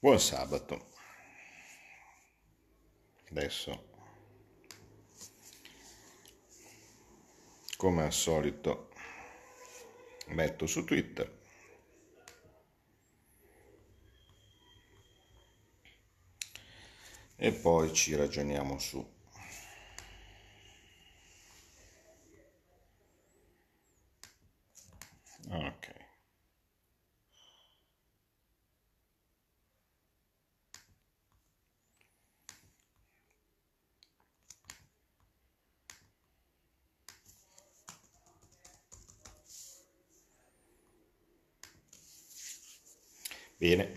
Buon sabato. Adesso, come al solito, metto su Twitter. E poi ci ragioniamo su. Ok. Bene.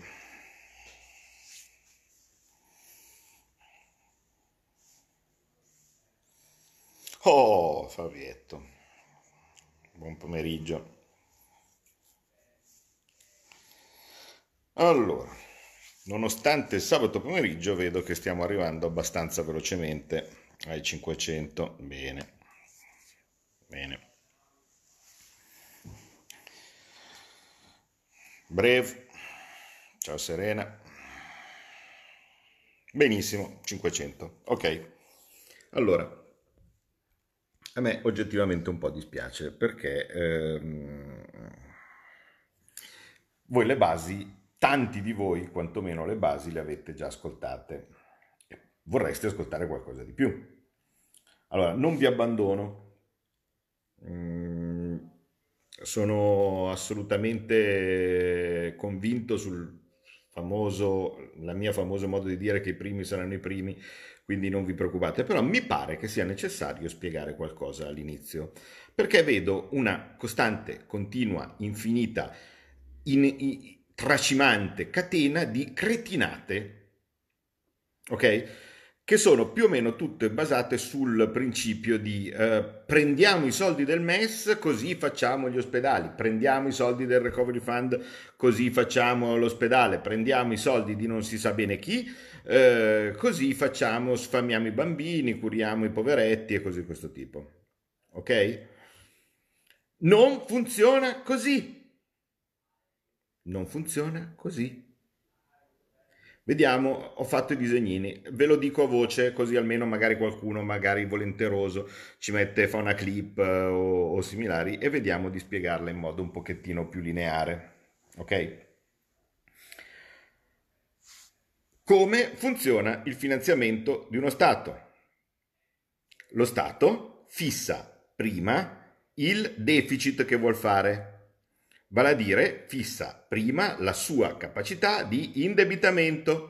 Oh, Fabietto. Buon pomeriggio. Allora, nonostante il sabato pomeriggio vedo che stiamo arrivando abbastanza velocemente ai 500. Bene. Bene. Breve. Ciao Serena. Benissimo, 500. Ok. Allora, a me oggettivamente un po' dispiace perché ehm, voi le basi, tanti di voi quantomeno le basi le avete già ascoltate. Vorreste ascoltare qualcosa di più. Allora, non vi abbandono. Mm, sono assolutamente convinto sul famoso, la mia famoso modo di dire che i primi saranno i primi, quindi non vi preoccupate, però mi pare che sia necessario spiegare qualcosa all'inizio, perché vedo una costante, continua, infinita, in, in, tracimante catena di cretinate, ok? che sono più o meno tutte basate sul principio di eh, prendiamo i soldi del MES così facciamo gli ospedali, prendiamo i soldi del Recovery Fund così facciamo l'ospedale, prendiamo i soldi di non si sa bene chi, eh, così facciamo, sfamiamo i bambini, curiamo i poveretti e così di questo tipo. Ok? Non funziona così. Non funziona così. Vediamo, ho fatto i disegnini, ve lo dico a voce così almeno magari qualcuno, magari volenteroso, ci mette, fa una clip eh, o, o similari e vediamo di spiegarla in modo un pochettino più lineare. Ok? Come funziona il finanziamento di uno Stato? Lo Stato fissa prima il deficit che vuol fare, vale a dire fissa prima la sua capacità di indebitamento.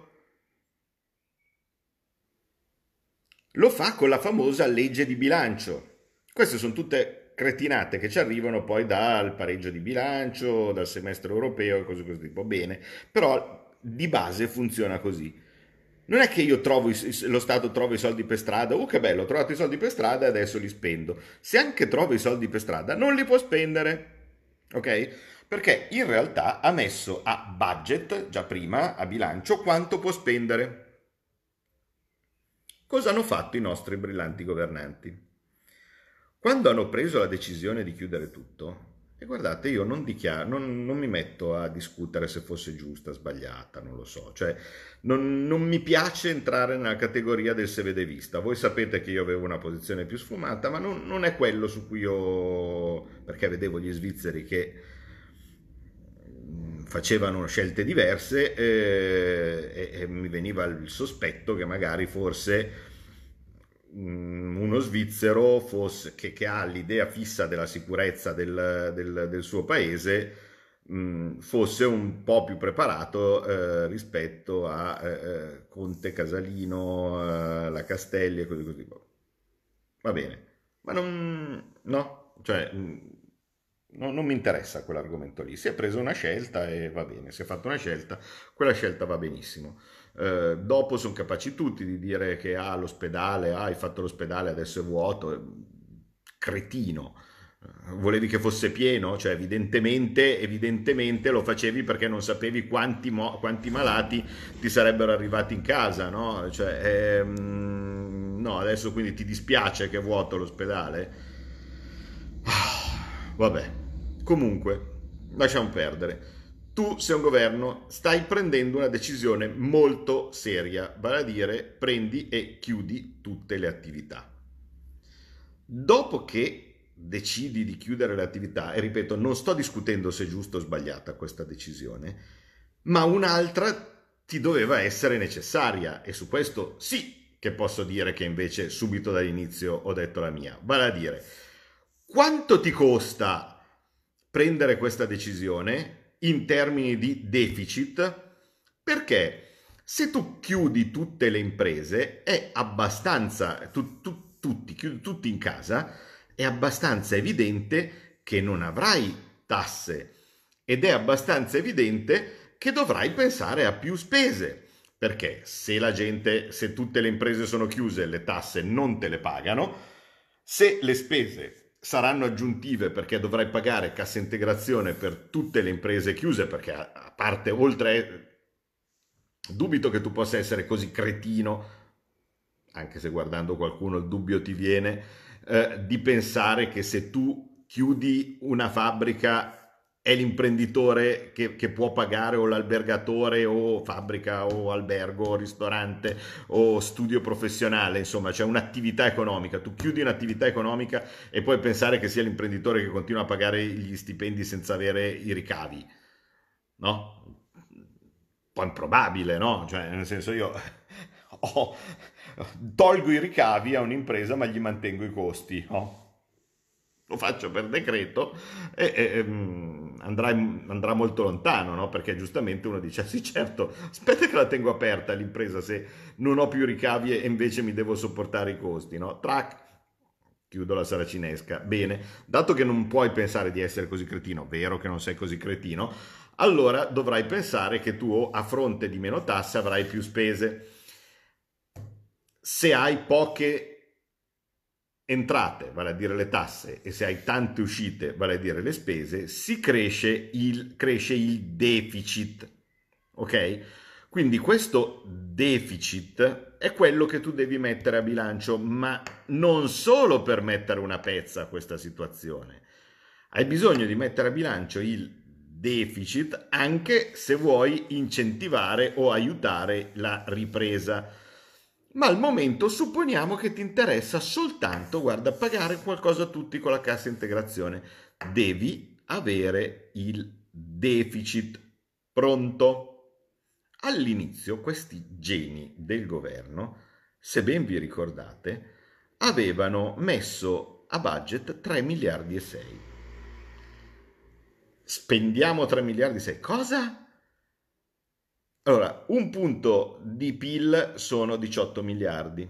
Lo fa con la famosa legge di bilancio. Queste sono tutte cretinate che ci arrivano poi dal pareggio di bilancio, dal semestre europeo e cose così tipo. Bene, però di base funziona così. Non è che io trovo lo Stato trova i soldi per strada, oh che bello, ho trovato i soldi per strada e adesso li spendo. Se anche trova i soldi per strada, non li può spendere. Ok? perché in realtà ha messo a budget, già prima, a bilancio, quanto può spendere. Cosa hanno fatto i nostri brillanti governanti? Quando hanno preso la decisione di chiudere tutto, e guardate, io non, dichiaro, non, non mi metto a discutere se fosse giusta, sbagliata, non lo so, cioè non, non, mi piace entrare nella categoria del se vede vista. Voi sapete che io avevo una posizione più sfumata, ma non, è quello su cui io, perché vedevo gli svizzeri che facevano scelte diverse eh, e, e, mi veniva il sospetto che magari forse mm, uno svizzero fosse, che, che, ha l'idea fissa della sicurezza del, del, del suo paese mh, mm, fosse un po' più preparato eh, rispetto a eh, eh Conte, Casalino, eh, la Castelli e così così. Va bene, ma non... no, cioè No, non mi interessa quell'argomento lì. Si è presa una scelta e va bene, si è fatta una scelta, quella scelta va benissimo. Eh, dopo sono capaci tutti di dire che ah, l'ospedale, ah, hai fatto l'ospedale, adesso è vuoto. Cretino. Eh, volevi che fosse pieno? Cioè, evidentemente, evidentemente lo facevi perché non sapevi quanti, mo- quanti malati ti sarebbero arrivati in casa, no? Cioè, ehm, no, adesso quindi ti dispiace che è vuoto l'ospedale? Ah, vabbè, Comunque, lasciamo perdere. Tu sei un governo, stai prendendo una decisione molto seria, vale a dire prendi e chiudi tutte le attività. Dopo che decidi di chiudere le attività, e ripeto, non sto discutendo se è giusta o sbagliata questa decisione, ma un'altra ti doveva essere necessaria e su questo sì che posso dire che invece subito dall'inizio ho detto la mia, vale a dire quanto ti costa prendere questa decisione in termini di deficit? Perché se tu chiudi tutte le imprese è abbastanza, tu, tu, tutti, chiudi tutti in casa, è abbastanza evidente che non avrai tasse ed è abbastanza evidente che dovrai pensare a più spese. Perché se la gente, se tutte le imprese sono chiuse, le tasse non te le pagano, se le spese saranno aggiuntive perché dovrai pagare cassa integrazione per tutte le imprese chiuse, perché a parte, oltre, dubito che tu possa essere così cretino, anche se guardando qualcuno il dubbio ti viene, eh, di pensare che se tu chiudi una fabbrica è l'imprenditore che, che, può pagare o l'albergatore o fabbrica o albergo o ristorante o studio professionale, insomma c'è un'attività economica, tu chiudi un'attività economica e puoi pensare che sia l'imprenditore che continua a pagare gli stipendi senza avere i ricavi, no? Un po' improbabile, no? Cioè nel senso io oh, tolgo i ricavi a un'impresa ma gli mantengo i costi, no? Lo faccio per decreto e, e ehm, andrà, andrà, molto lontano, no? perché giustamente uno dice, sì certo, aspetta che la tengo aperta l'impresa se non ho più ricavi e invece mi devo sopportare i costi, no? Track, chiudo la saracinesca. Bene, dato che non puoi pensare di essere così cretino, vero che non sei così cretino, allora dovrai pensare che tu a fronte di meno tasse avrai più spese. Se hai poche entrate, vale a dire le tasse, e se hai tante uscite, vale a dire le spese, si cresce il, cresce il deficit. Ok? Quindi questo deficit è quello che tu devi mettere a bilancio, ma non solo per mettere una pezza a questa situazione. Hai bisogno di mettere a bilancio il deficit anche se vuoi incentivare o aiutare la ripresa ma al momento supponiamo che ti interessa soltanto, guarda, pagare qualcosa a tutti con la cassa integrazione. Devi avere il deficit pronto. All'inizio questi geni del governo, se ben vi ricordate, avevano messo a budget 3 miliardi e 6. Spendiamo 3 miliardi e 6. Cosa? Allora, un punto di PIL sono 18 miliardi.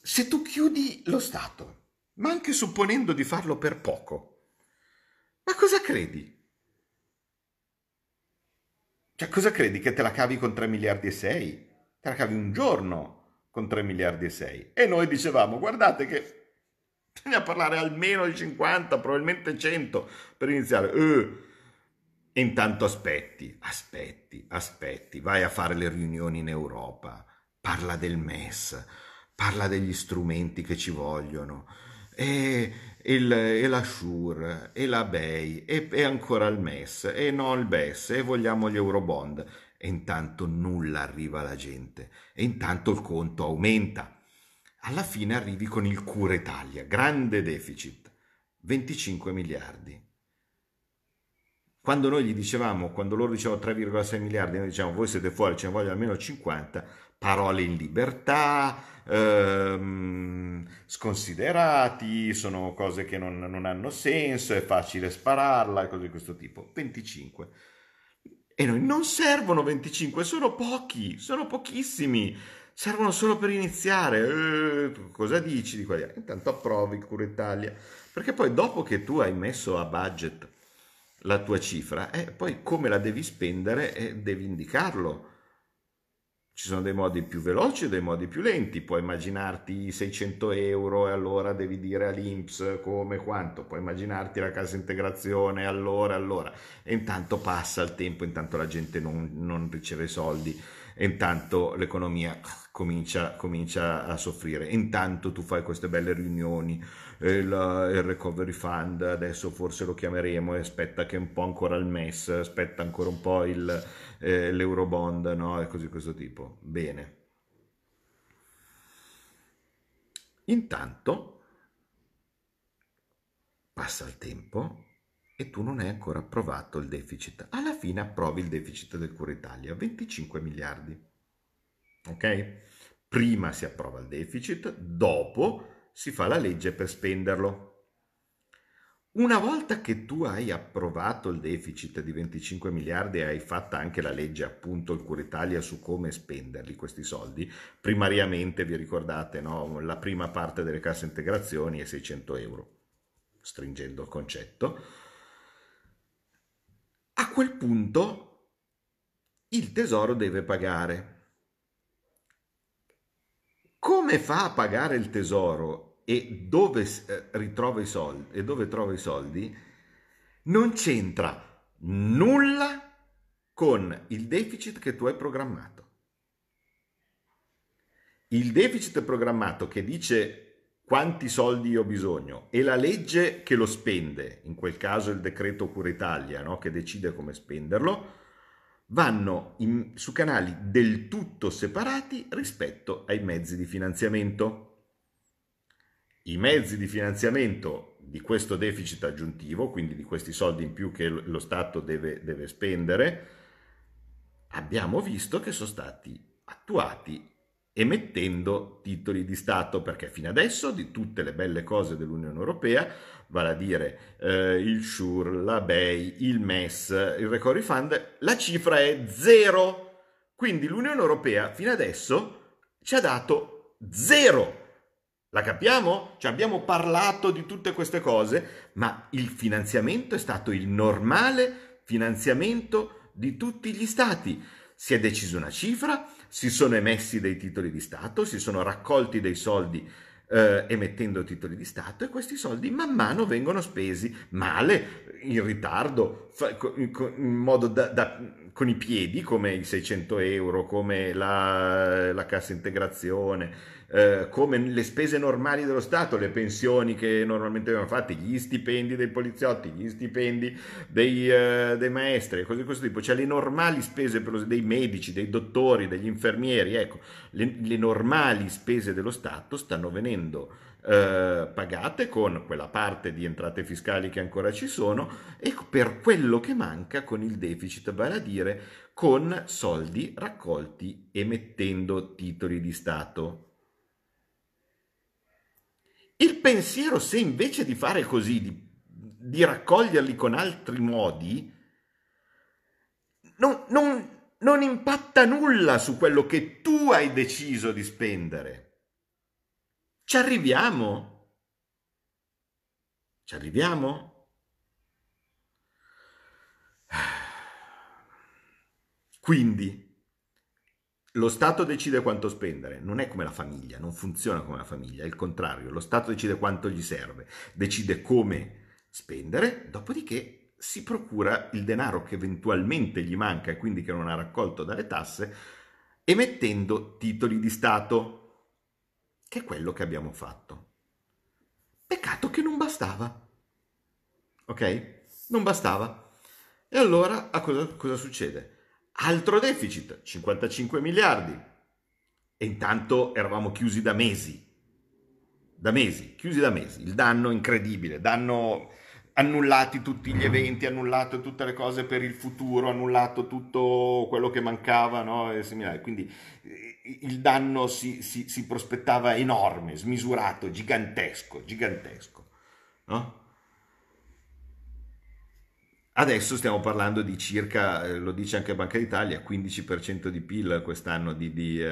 Se tu chiudi lo Stato, ma anche supponendo di farlo per poco, ma cosa credi? Cioè, cosa credi che te la cavi con 3 miliardi e 6? Te la cavi un giorno con 3 miliardi e 6. E noi dicevamo, guardate che bisogna parlare almeno di 50, probabilmente 100 per iniziare. Eh, e intanto aspetti, aspetti, aspetti, vai a fare le riunioni in Europa, parla del MES, parla degli strumenti che ci vogliono, e, il, e la SURE, e la BEI, e, e ancora il MES, e no il BES, e vogliamo gli Eurobond. E intanto nulla arriva alla gente, e intanto il conto aumenta. Alla fine arrivi con il Cura Italia, grande deficit, 25 miliardi. Quando noi gli dicevamo, quando loro dicevano 3,6 miliardi, noi diciamo voi siete fuori, ce ne vogliono almeno 50, parole in libertà, ehm, sconsiderati, sono cose che non, non, hanno senso, è facile spararla, cose di questo tipo. 25. E noi non servono 25, sono pochi, sono pochissimi, servono solo per iniziare. Eh, cosa dici di qua? Intanto approvi Cura Italia, perché poi dopo che tu hai messo a budget la tua cifra e poi come la devi spendere eh, devi indicarlo. Ci sono dei modi più veloci e dei modi più lenti. Puoi immaginarti 600 euro e allora devi dire all'Inps come quanto. Puoi immaginarti la cassa integrazione allora allora. E intanto passa il tempo, intanto la gente non, non riceve soldi. e intanto l'economia comincia, comincia a soffrire. Intanto tu fai queste belle riunioni, il, il, recovery fund, adesso forse lo chiameremo e aspetta che un po' ancora il MES, aspetta ancora un po' il, eh, l'Eurobond, no? E così questo tipo. Bene. Intanto passa il tempo e tu non hai ancora approvato il deficit. Alla fine approvi il deficit del Cura Italia, 25 miliardi. Ok? Prima si approva il deficit, dopo si fa la legge per spenderlo. Una volta che tu hai approvato il deficit di 25 miliardi e hai fatto anche la legge, appunto, il Cura Italia su come spenderli questi soldi, primariamente vi ricordate, no? la prima parte delle casse integrazioni è 600 euro, stringendo il concetto. A quel punto il tesoro deve pagare. Come fa a pagare il tesoro e dove eh, ritrova i soldi e dove trova i soldi non c'entra nulla con il deficit che tu hai programmato. Il deficit programmato che dice quanti soldi ho bisogno e la legge che lo spende, in quel caso il decreto Cura Italia, no? che decide come spenderlo, vanno in, su canali del tutto separati rispetto ai mezzi di finanziamento. I mezzi di finanziamento di questo deficit aggiuntivo, quindi di questi soldi in più che lo Stato deve, deve spendere, abbiamo visto che sono stati attuati emettendo titoli di Stato, perché fino adesso di tutte le belle cose dell'Unione Europea, vale a dire eh, il SURE, la BEI, il MES, il Recovery Fund, la cifra è zero. Quindi l'Unione Europea fino adesso ci ha dato zero. La capiamo? Ci abbiamo parlato di tutte queste cose, ma il finanziamento è stato il normale finanziamento di tutti gli stati. Si è deciso una cifra, si sono emessi dei titoli di Stato, si sono raccolti dei soldi eh, emettendo titoli di Stato e questi soldi man mano vengono spesi male, in ritardo, in modo da, da, con i piedi, come i 600 euro, come la, la cassa integrazione, eh, come le spese normali dello Stato, le pensioni che normalmente vengono fatte, gli stipendi dei poliziotti, gli stipendi dei, eh, dei maestri, cose di questo tipo, cioè le normali spese lo, dei medici, dei dottori, degli infermieri, ecco, le, le normali spese dello Stato stanno venendo eh, pagate con quella parte di entrate fiscali che ancora ci sono e per quello che manca con il deficit, vale a dire con soldi raccolti emettendo titoli di Stato. Il pensiero, se invece di fare così, di, di raccoglierli con altri modi, non, non, non impatta nulla su quello che tu hai deciso di spendere. Ci arriviamo? Ci arriviamo? Quindi, lo Stato decide quanto spendere, non è come la famiglia, non funziona come la famiglia, è il contrario, lo Stato decide quanto gli serve, decide come spendere, dopodiché si procura il denaro che eventualmente gli manca e quindi che non ha raccolto dalle tasse, emettendo titoli di Stato, che è quello che abbiamo fatto. Peccato che non bastava. Ok? Non bastava. E allora a cosa, cosa succede? Altro deficit, 55 miliardi. E intanto eravamo chiusi da mesi. Da mesi, chiusi da mesi. Il danno incredibile, danno annullati tutti gli eventi, annullate tutte le cose per il futuro, annullato tutto quello che mancava, no? Quindi eh, il danno si, si, si prospettava enorme, smisurato, gigantesco, gigantesco. No? Adesso stiamo parlando di circa, eh, lo dice anche Banca d'Italia, 15% di PIL quest'anno di, di, eh,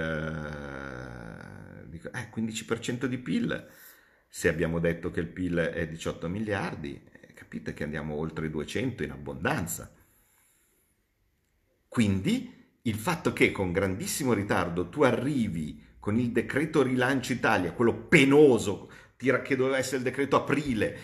eh, 15% di PIL. Se abbiamo detto che il PIL è 18 miliardi, eh, capite che andiamo oltre i 200 in abbondanza. Quindi il fatto che con grandissimo ritardo tu arrivi con il decreto rilancio Italia, quello penoso, che doveva essere il decreto aprile,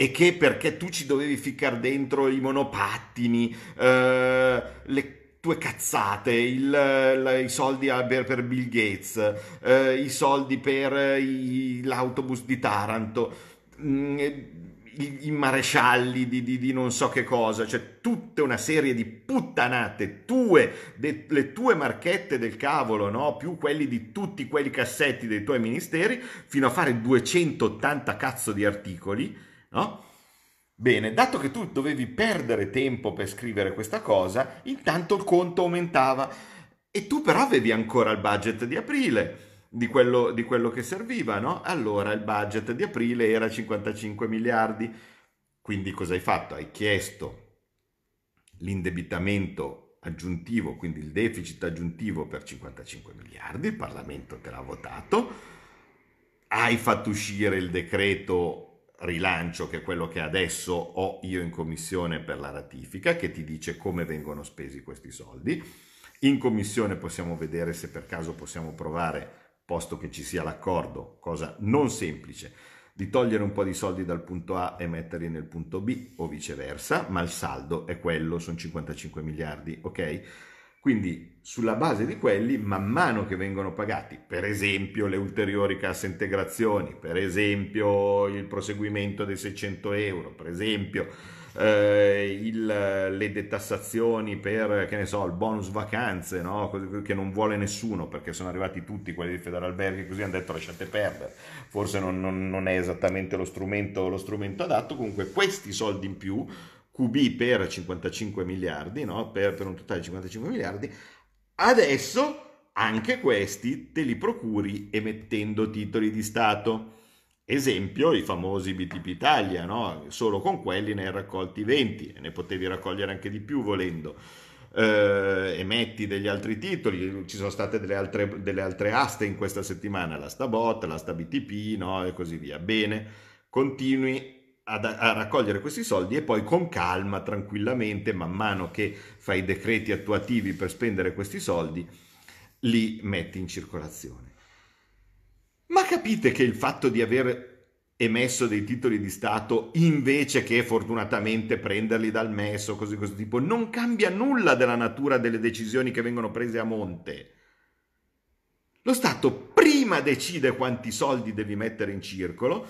e che perché tu ci dovevi ficcare dentro i monopattini, eh, le, tue cazzate, il, il, i soldi per, per Bill Gates, eh, i soldi per i, l'autobus di Taranto, mh, mm, i, i, marescialli di, di, di, non so che cosa, cioè tutta una serie di puttanate tue, de, le tue marchette del cavolo, no? più quelli di tutti quelli cassetti dei tuoi ministeri, fino a fare 280 cazzo di articoli, no? Bene, dato che tu dovevi perdere tempo per scrivere questa cosa, intanto il conto aumentava e tu però avevi ancora il budget di aprile di quello, di quello che serviva, no? Allora il budget di aprile era 55 miliardi. Quindi cosa hai fatto? Hai chiesto l'indebitamento aggiuntivo, quindi il deficit aggiuntivo per 55 miliardi, il Parlamento te l'ha votato, hai fatto uscire il decreto rilancio, che è quello che adesso ho io in commissione per la ratifica, che ti dice come vengono spesi questi soldi. In commissione possiamo vedere se per caso possiamo provare, posto che ci sia l'accordo, cosa non semplice, di togliere un po' di soldi dal punto A e metterli nel punto B o viceversa, ma il saldo è quello, sono 55 miliardi, ok? Quindi sulla base di quelli, man mano che vengono pagati, per esempio le ulteriori casse integrazioni, per esempio il proseguimento dei 600 euro, per esempio eh, il, le detassazioni per, che ne so, il bonus vacanze, no? che non vuole nessuno perché sono arrivati tutti quelli di Federalberghi così hanno detto lasciate perdere, forse non, non, non è esattamente lo strumento, lo strumento adatto, comunque questi soldi in più QB per 55 miliardi, no? per, per un totale di 55 miliardi, adesso anche questi te li procuri emettendo titoli di Stato. Esempio, i famosi BTP Italia, no? solo con quelli ne hai raccolti 20 e ne potevi raccogliere anche di più volendo. Eh, emetti degli altri titoli, ci sono state delle altre, delle altre aste in questa settimana, l'asta BOT, l'asta BTP no? e così via. Bene, continui a, a, raccogliere questi soldi e poi con calma, tranquillamente, man mano che fai i decreti attuativi per spendere questi soldi, li metti in circolazione. Ma capite che il fatto di aver emesso dei titoli di Stato invece che fortunatamente prenderli dal MES o così questo tipo non cambia nulla della natura delle decisioni che vengono prese a monte. Lo Stato prima decide quanti soldi devi mettere in circolo,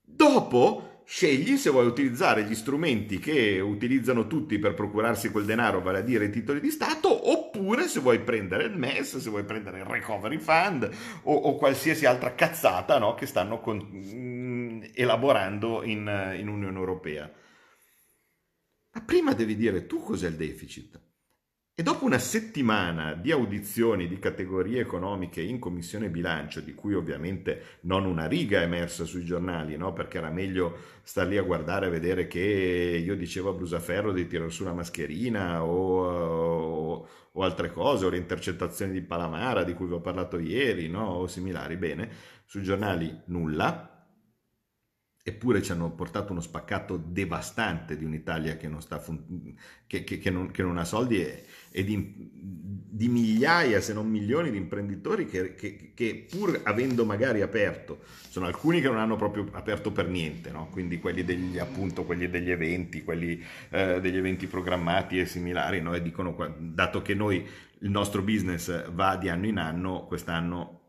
dopo scegli se vuoi utilizzare gli strumenti che utilizzano tutti per procurarsi quel denaro, vale a dire i titoli di Stato, oppure se vuoi prendere il MES, se vuoi prendere il Recovery Fund o, o qualsiasi altra cazzata no, che stanno con, mm, elaborando in, in Unione Europea. Ma prima devi dire tu cos'è il deficit. E dopo una settimana di audizioni di categorie economiche in commissione bilancio, di cui ovviamente non una riga è emersa sui giornali, no? perché era meglio star lì a guardare e vedere che io dicevo a Brusaferro di tirare su una mascherina o, o, o, altre cose, o le intercettazioni di Palamara di cui vi ho parlato ieri, no? o similari. Bene, sui giornali nulla, Eppure ci hanno portato uno spaccato devastante di un'Italia che non, fun- che, che, che non, non ha soldi e, e di, di, migliaia, se non milioni di imprenditori che, pur avendo magari aperto, sono alcuni che non hanno proprio aperto per niente, no? quindi quelli degli, appunto, quelli degli eventi, quelli eh, degli eventi programmati e similari, no? e dicono, dato che noi il nostro business va di anno in anno, quest'anno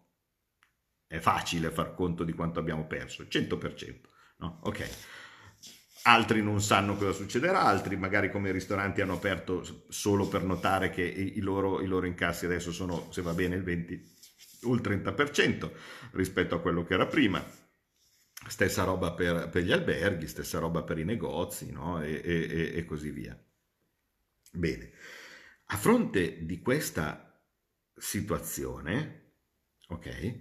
è facile far conto di quanto abbiamo perso, 100%. No? Ok. Altri non sanno cosa succederà, altri magari come ristoranti hanno aperto solo per notare che i loro, i loro incassi adesso sono, se va bene, il 20 o il 30% rispetto a quello che era prima. Stessa roba per, per gli alberghi, stessa roba per i negozi no? e, e, e così via. Bene, a fronte di questa situazione, ok,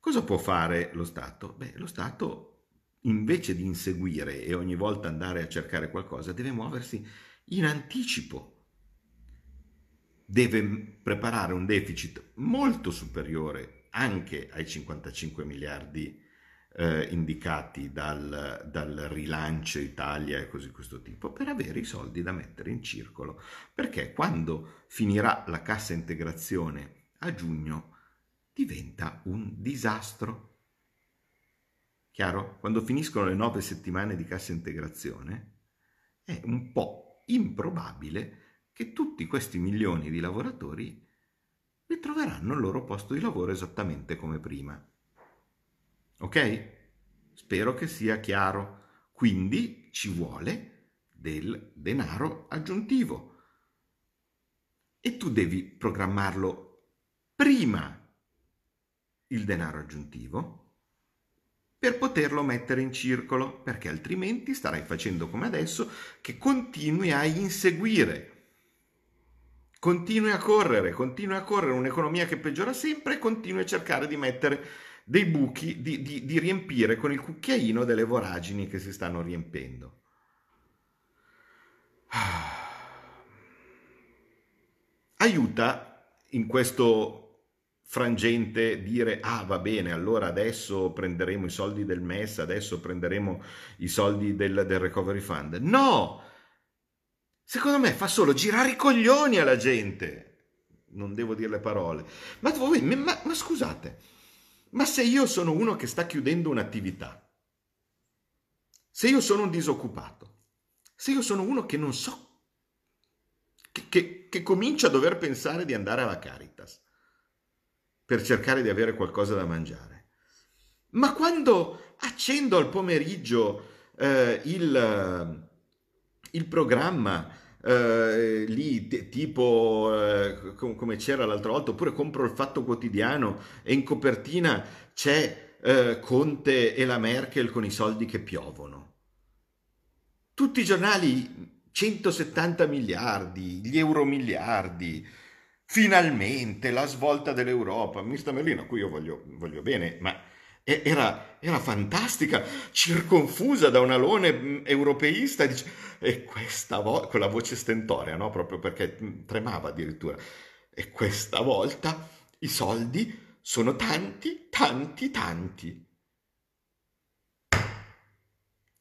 cosa può fare lo Stato? Beh, lo Stato invece di inseguire e ogni volta andare a cercare qualcosa, deve muoversi in anticipo. Deve preparare un deficit molto superiore anche ai 55 miliardi eh, indicati dal, dal, rilancio Italia e così questo tipo, per avere i soldi da mettere in circolo. Perché quando finirà la cassa integrazione a giugno diventa un disastro Chiaro? Quando finiscono le nove settimane di cassa integrazione, è un po' improbabile che tutti questi milioni di lavoratori ritroveranno il loro posto di lavoro esattamente come prima. Ok? Spero che sia chiaro. Quindi ci vuole del denaro aggiuntivo. E tu devi programmarlo prima il denaro aggiuntivo per poterlo mettere in circolo, perché altrimenti starai facendo come adesso che continui a inseguire continui a correre, continui a correre, un'economia che peggiora sempre continui a cercare di mettere dei buchi, di, di, di riempire con il cucchiaino delle voragini che si stanno riempendo. Aiuta in questo frangente dire ah va bene allora adesso prenderemo i soldi del MES adesso prenderemo i soldi del, del recovery fund. No! Secondo me fa solo girare i coglioni alla gente. Non devo dire le parole. Ma, voi, ma, ma scusate ma se io sono uno che sta chiudendo un'attività se io sono un disoccupato se io sono uno che non so che, che, che comincia a dover pensare di andare alla Caritas per cercare di avere qualcosa da mangiare. Ma quando accendo al pomeriggio eh, il, il, programma eh, lì t- tipo eh, com- come c'era l'altra volta, oppure compro il Fatto Quotidiano e in copertina c'è eh, Conte e la Merkel con i soldi che piovono. Tutti i giornali 170 miliardi, gli euro miliardi, finalmente la svolta dell'Europa. Mr. Merlino, a cui io voglio, voglio bene, ma era, era, fantastica, circonfusa da un alone mm, europeista, dice, e questa volta, con la voce stentorea, no? proprio perché mm, tremava addirittura, e questa volta i soldi sono tanti, tanti, tanti.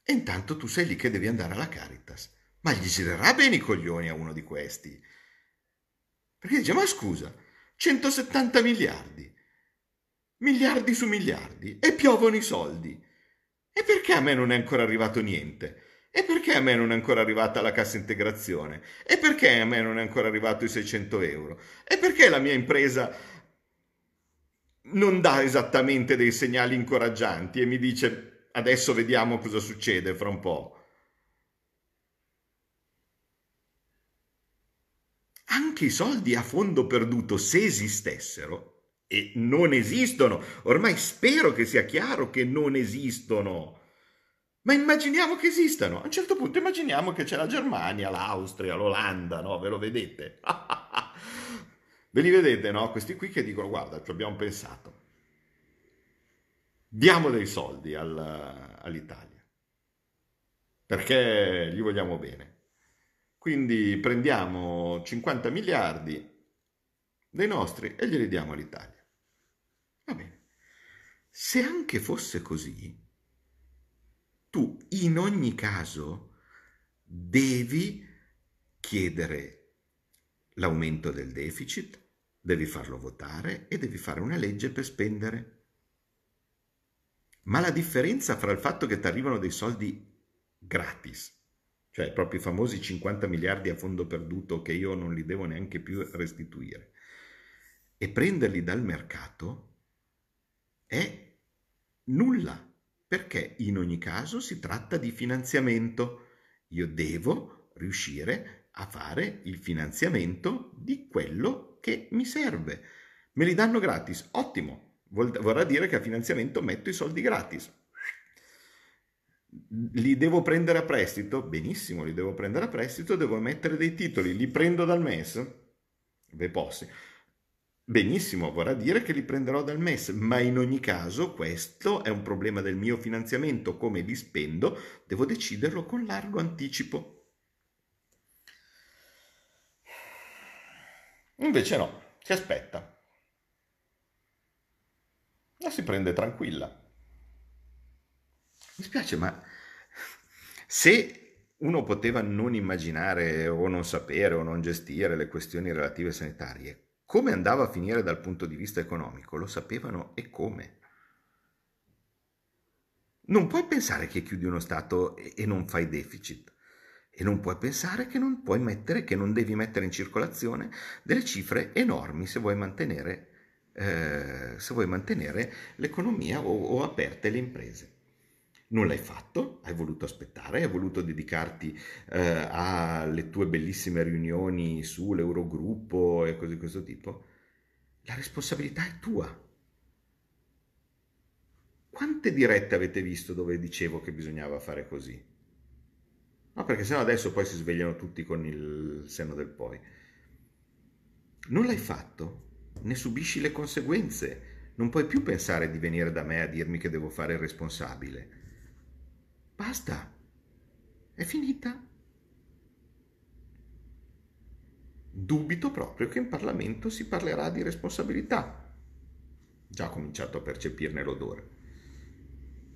E intanto tu sei lì che devi andare alla Caritas. Ma gli girerà bene i coglioni a uno di questi? Perché dice, ma scusa, 170 miliardi, miliardi su miliardi, e piovono i soldi. E perché a me non è ancora arrivato niente? E perché a me non è ancora arrivata la cassa integrazione? E perché a me non è ancora arrivato i 600 euro? E perché la mia impresa non dà esattamente dei segnali incoraggianti e mi dice adesso vediamo cosa succede fra un po'? Anche i soldi a fondo perduto, se esistessero, e non esistono, ormai spero che sia chiaro che non esistono, ma immaginiamo che esistano. A un certo punto immaginiamo che c'è la Germania, l'Austria, l'Olanda, no? Ve lo vedete? Ve li vedete, no? Questi qui che dicono, guarda, ci abbiamo pensato. Diamo dei soldi al, all'Italia, perché gli vogliamo bene. Quindi prendiamo 50 miliardi dei nostri e glieli diamo all'Italia. Va bene. Se anche fosse così, tu in ogni caso devi chiedere l'aumento del deficit, devi farlo votare e devi fare una legge per spendere. Ma la differenza fra il fatto che ti arrivano dei soldi gratis cioè proprio i famosi 50 miliardi a fondo perduto che io non li devo neanche più restituire, e prenderli dal mercato è nulla, perché in ogni caso si tratta di finanziamento. Io devo riuscire a fare il finanziamento di quello che mi serve. Me li danno gratis, ottimo, vorrà dire che a finanziamento metto i soldi gratis li devo prendere a prestito? Benissimo, li devo prendere a prestito, devo mettere dei titoli, li prendo dal MES? Ve posso. Benissimo, vorrà dire che li prenderò dal MES, ma in ogni caso questo è un problema del mio finanziamento, come li spendo, devo deciderlo con largo anticipo. Invece no, si aspetta. La si prende tranquilla. Mi spiace, ma se uno poteva non immaginare o non sapere o non gestire le questioni relative sanitarie, come andava a finire dal punto di vista economico, lo sapevano e come. Non puoi pensare che chiudi uno Stato e non fai deficit. E non puoi pensare che non puoi mettere, che non devi mettere in circolazione delle cifre enormi se vuoi mantenere, eh, se vuoi mantenere l'economia o, o aperte le imprese. Non l'hai fatto, hai voluto aspettare, hai voluto dedicarti eh, alle tue bellissime riunioni sull'Eurogruppo e cose di questo tipo. La responsabilità è tua. Quante dirette avete visto dove dicevo che bisognava fare così? No, perché sennò adesso poi si svegliano tutti con il senno del poi. Non l'hai fatto, ne subisci le conseguenze. Non puoi più pensare di venire da me a dirmi che devo fare il responsabile. Basta, è finita. Dubito proprio che in Parlamento si parlerà di responsabilità. Già ho cominciato a percepirne l'odore.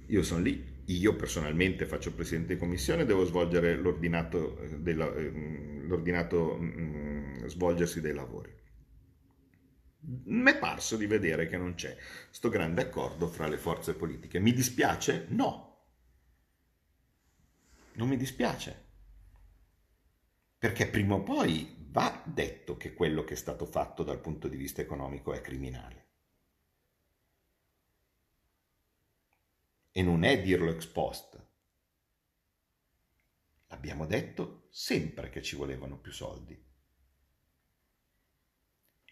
Io sono lì io personalmente faccio presidente di commissione, devo svolgere l'ordinato, eh, della, ehm, l'ordinato mm, svolgersi dei lavori. Mi è parso di vedere che non c'è questo grande accordo fra le forze politiche. Mi dispiace? No. Non mi dispiace. Perché prima o poi va detto che quello che è stato fatto dal punto di vista economico è criminale. e non è dirlo ex post. L'abbiamo detto sempre che ci volevano più soldi.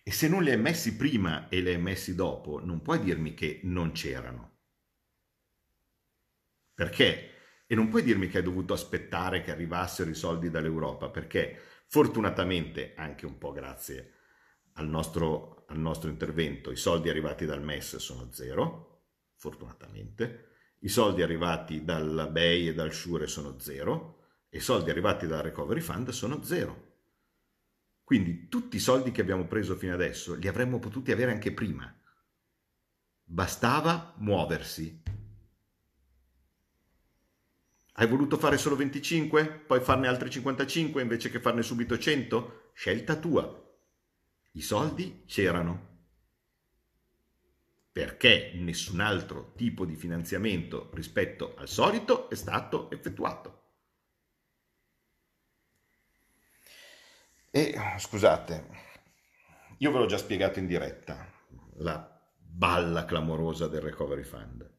E se non li hai messi prima e li hai messi dopo, non puoi dirmi che non c'erano. Perché? E non puoi dirmi che hai dovuto aspettare che arrivassero i soldi dall'Europa, perché fortunatamente, anche un po' grazie al nostro, al nostro intervento, i soldi arrivati dal MES sono zero, fortunatamente, i soldi arrivati dalla BEI e dal Sure sono zero e i soldi arrivati dal Recovery Fund sono zero. Quindi tutti i soldi che abbiamo preso fino adesso li avremmo potuti avere anche prima. Bastava muoversi. Hai voluto fare solo 25, poi farne altri 55 invece che farne subito 100? Scelta tua. I soldi c'erano perché nessun altro tipo di finanziamento rispetto al solito è stato effettuato. E scusate, io ve l'ho già spiegato in diretta, la balla clamorosa del Recovery Fund.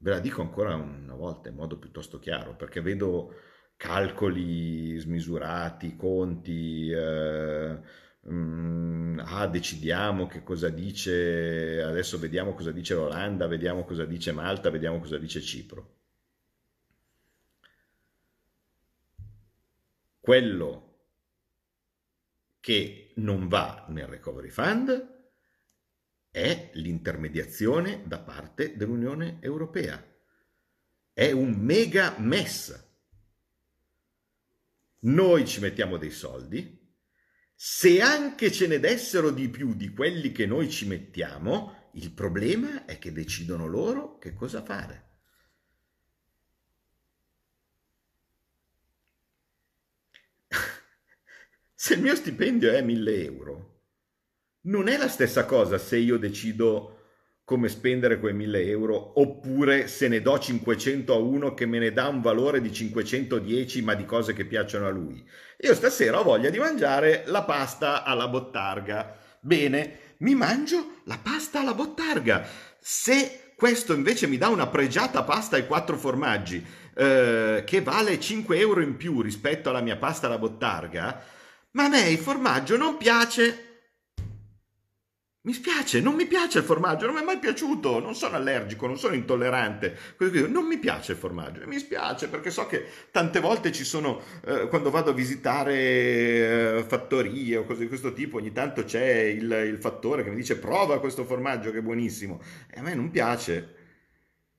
Ve la dico ancora una volta in modo piuttosto chiaro, perché vedo calcoli smisurati, conti... Eh, Mm, ah, decidiamo che cosa dice, adesso vediamo cosa dice l'Olanda, vediamo cosa dice Malta, vediamo cosa dice Cipro. Quello che non va nel Recovery Fund è l'intermediazione da parte dell'Unione Europea. È un mega mess. Noi ci mettiamo dei soldi, se anche ce ne dessero di più di quelli che noi ci mettiamo, il problema è che decidono loro che cosa fare. Se il mio stipendio è 1000 euro, non è la stessa cosa se io decido come spendere quei 1000 euro oppure se ne do 500 a uno che me ne dà un valore di 510 ma di cose che piacciono a lui. Io stasera ho voglia di mangiare la pasta alla bottarga. Bene, mi mangio la pasta alla bottarga. Se questo invece mi dà una pregiata pasta ai quattro formaggi eh, che vale 5 euro in più rispetto alla mia pasta alla bottarga, ma a me il formaggio non piace. Mi spiace, non mi piace il formaggio, non mi è mai piaciuto, non sono allergico, non sono intollerante, non mi piace il formaggio, mi spiace perché so che tante volte ci sono, eh, quando vado a visitare eh, fattorie o cose di questo tipo, ogni tanto c'è il, il fattore che mi dice prova questo formaggio che è buonissimo, e a me non piace,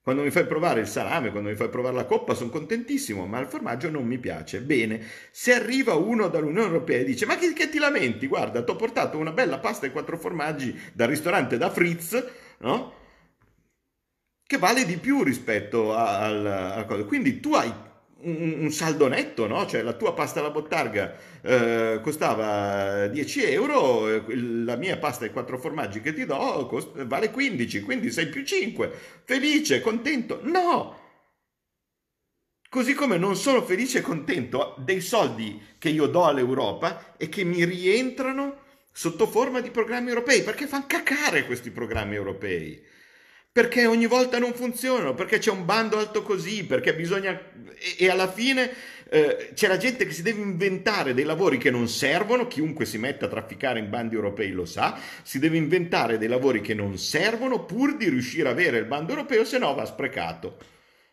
quando mi fai provare il salame, quando mi fai provare la coppa, sono contentissimo, ma il formaggio non mi piace. Bene, se arriva uno dall'Unione Europea e dice: Ma che, che ti lamenti? Guarda, ti ho portato una bella pasta e quattro formaggi dal ristorante da Fritz, no? Che vale di più rispetto alla cosa. Quindi tu hai un, saldo netto, no? Cioè la tua pasta alla bottarga eh, costava 10 euro, la mia pasta ai quattro formaggi che ti do costa, vale 15, quindi sei più 5. Felice, contento? No! Così come non sono felice e contento dei soldi che io do all'Europa e che mi rientrano sotto forma di programmi europei, perché fanno cacare questi programmi europei. Perché ogni volta non funzionano, perché c'è un bando alto così, perché bisogna... E, e alla fine eh, c'è la gente che si deve inventare dei lavori che non servono, chiunque si metta a trafficare in bandi europei lo sa, si deve inventare dei lavori che non servono pur di riuscire a avere il bando europeo, se no va sprecato.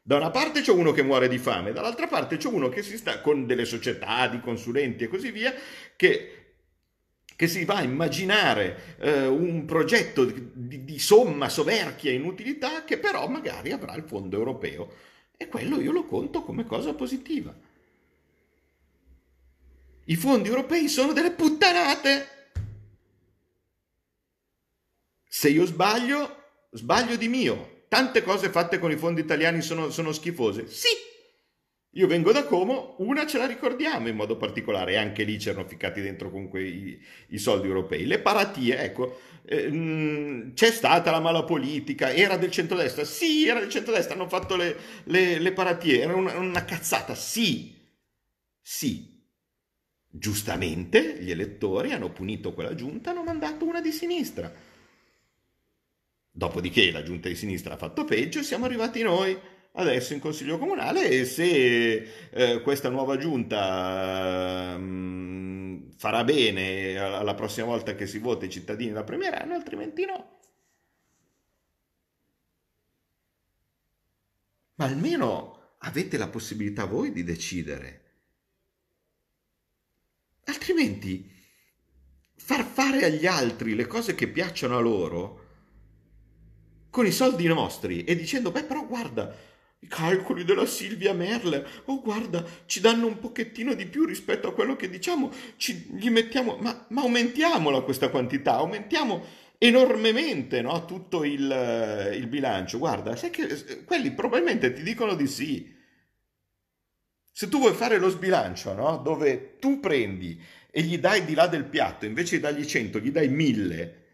Da una parte c'è uno che muore di fame, dall'altra parte c'è uno che si sta con delle società di consulenti e così via, che, che si va a immaginare eh, un progetto di, di, somma soverchia inutilità che però magari avrà il fondo europeo. E quello io lo conto come cosa positiva. I fondi europei sono delle puttanate. Se io sbaglio, sbaglio di mio tante cose fatte con i fondi italiani sono, sono schifose. Sì, io vengo da Como, una ce la ricordiamo in modo particolare, e anche lì c'erano ficcati dentro comunque i, i soldi europei. Le paratie, ecco, eh, c'è stata la mala politica, era del centrodestra? Sì, era del centrodestra, hanno fatto le, le, le paratie, era una, una cazzata, sì, sì. Giustamente gli elettori hanno punito quella giunta, hanno mandato una di sinistra Dopodiché la giunta di sinistra ha fatto peggio e siamo arrivati noi adesso in Consiglio Comunale e se eh, questa nuova giunta mh, mm, farà bene alla prossima volta che si vota i cittadini la premieranno, altrimenti no. Ma almeno avete la possibilità voi di decidere. Altrimenti far fare agli altri le cose che piacciono a loro con i soldi nostri e dicendo, beh però guarda, i calcoli della Silvia Merler, oh guarda, ci danno un pochettino di più rispetto a quello che diciamo, ci, gli mettiamo, ma, ma aumentiamola questa quantità, aumentiamo enormemente no, tutto il, il bilancio. Guarda, sai che quelli probabilmente ti dicono di sì. Se tu vuoi fare lo sbilancio, no, dove tu prendi e gli dai di là del piatto, invece di dargli 100, gli dai 1000,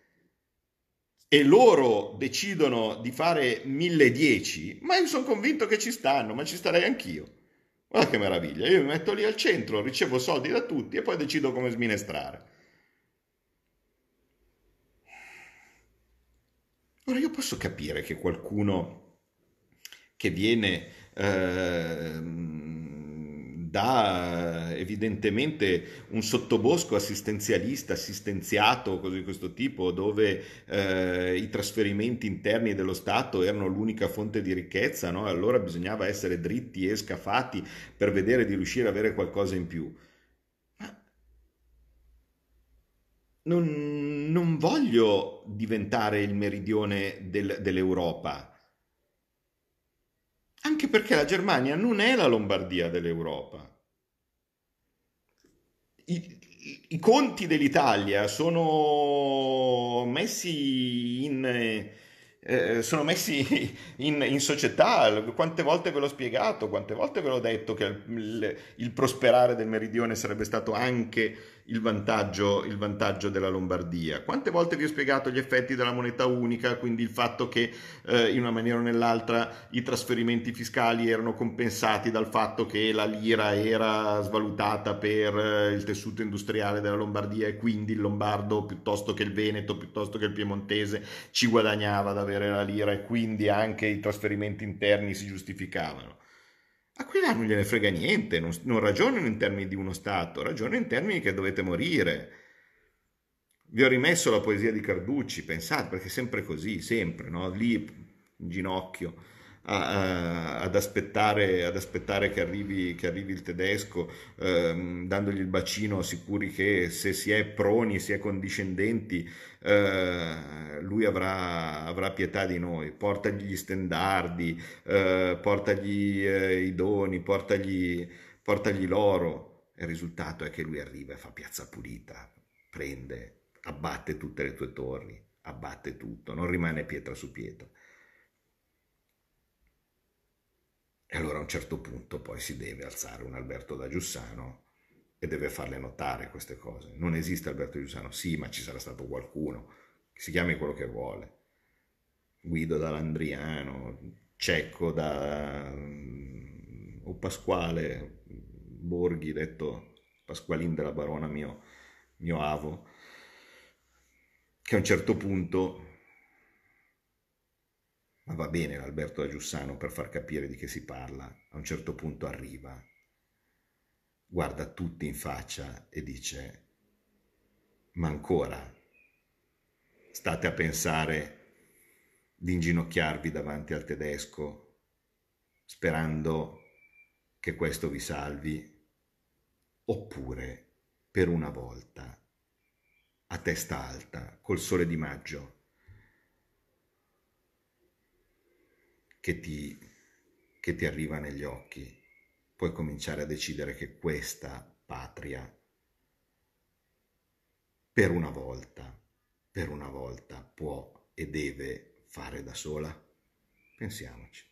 e loro decidono di fare 1010, ma io sono convinto che ci stanno, ma ci starei anch'io. Guarda che meraviglia, io mi metto lì al centro, ricevo soldi da tutti e poi decido come sminestrare. Ora io posso capire che qualcuno che viene eh, da evidentemente un sottobosco assistenzialista, assistenziato, così di questo tipo, dove eh, i trasferimenti interni dello Stato erano l'unica fonte di ricchezza, no? allora bisognava essere dritti e scafati per vedere di riuscire ad avere qualcosa in più. Non, non voglio diventare il meridione del, dell'Europa anche perché la Germania non è la Lombardia dell'Europa. I, i, conti dell'Italia sono messi in... Eh, sono messi in, in, società, quante volte ve l'ho spiegato, quante volte ve l'ho detto che il, il prosperare del meridione sarebbe stato anche il vantaggio, il vantaggio, della Lombardia. Quante volte vi ho spiegato gli effetti della moneta unica, quindi il fatto che eh, in una maniera o nell'altra i trasferimenti fiscali erano compensati dal fatto che la lira era svalutata per eh, il tessuto industriale della Lombardia e quindi il lombardo piuttosto che il veneto, piuttosto che il piemontese ci guadagnava ad avere la lira e quindi anche i trasferimenti interni si giustificavano. A quelli non gliene frega niente, non, non ragionano in termini di uno Stato, ragionano in termini che dovete morire. Vi ho rimesso la poesia di Carducci, pensate, perché è sempre così, sempre, no? lì in ginocchio a, a, ad, aspettare, ad, aspettare, che arrivi, che arrivi il tedesco, ehm, dandogli il bacino, sicuri che se si è proni, si è condiscendenti, eh, lui avrà, avrà, pietà di noi, portagli gli stendardi, eh, portagli eh, i doni, portagli, portagli l'oro. Il risultato è che lui arriva e fa piazza pulita, prende, abbatte tutte le tue torri, abbatte tutto, non rimane pietra su pietra. E allora a un certo punto poi si deve alzare un Alberto da Giussano e deve farle notare queste cose. Non esiste Alberto Giussano, sì, ma ci sarà stato qualcuno, si chiami quello che vuole. Guido da Landriano, Cecco da, o Pasquale Borghi, detto Pasqualin della Barona, mio, mio avo, che a un certo punto, va bene l'Alberto da Giussano per far capire di che si parla, a un certo punto arriva, guarda tutti in faccia e dice, ma ancora state a pensare di inginocchiarvi davanti al tedesco sperando che questo vi salvi, oppure per una volta a testa alta, col sole di maggio, che ti, che ti arriva negli occhi, puoi cominciare a decidere che questa patria, per una volta, per una volta può e deve fare da sola? Pensiamoci.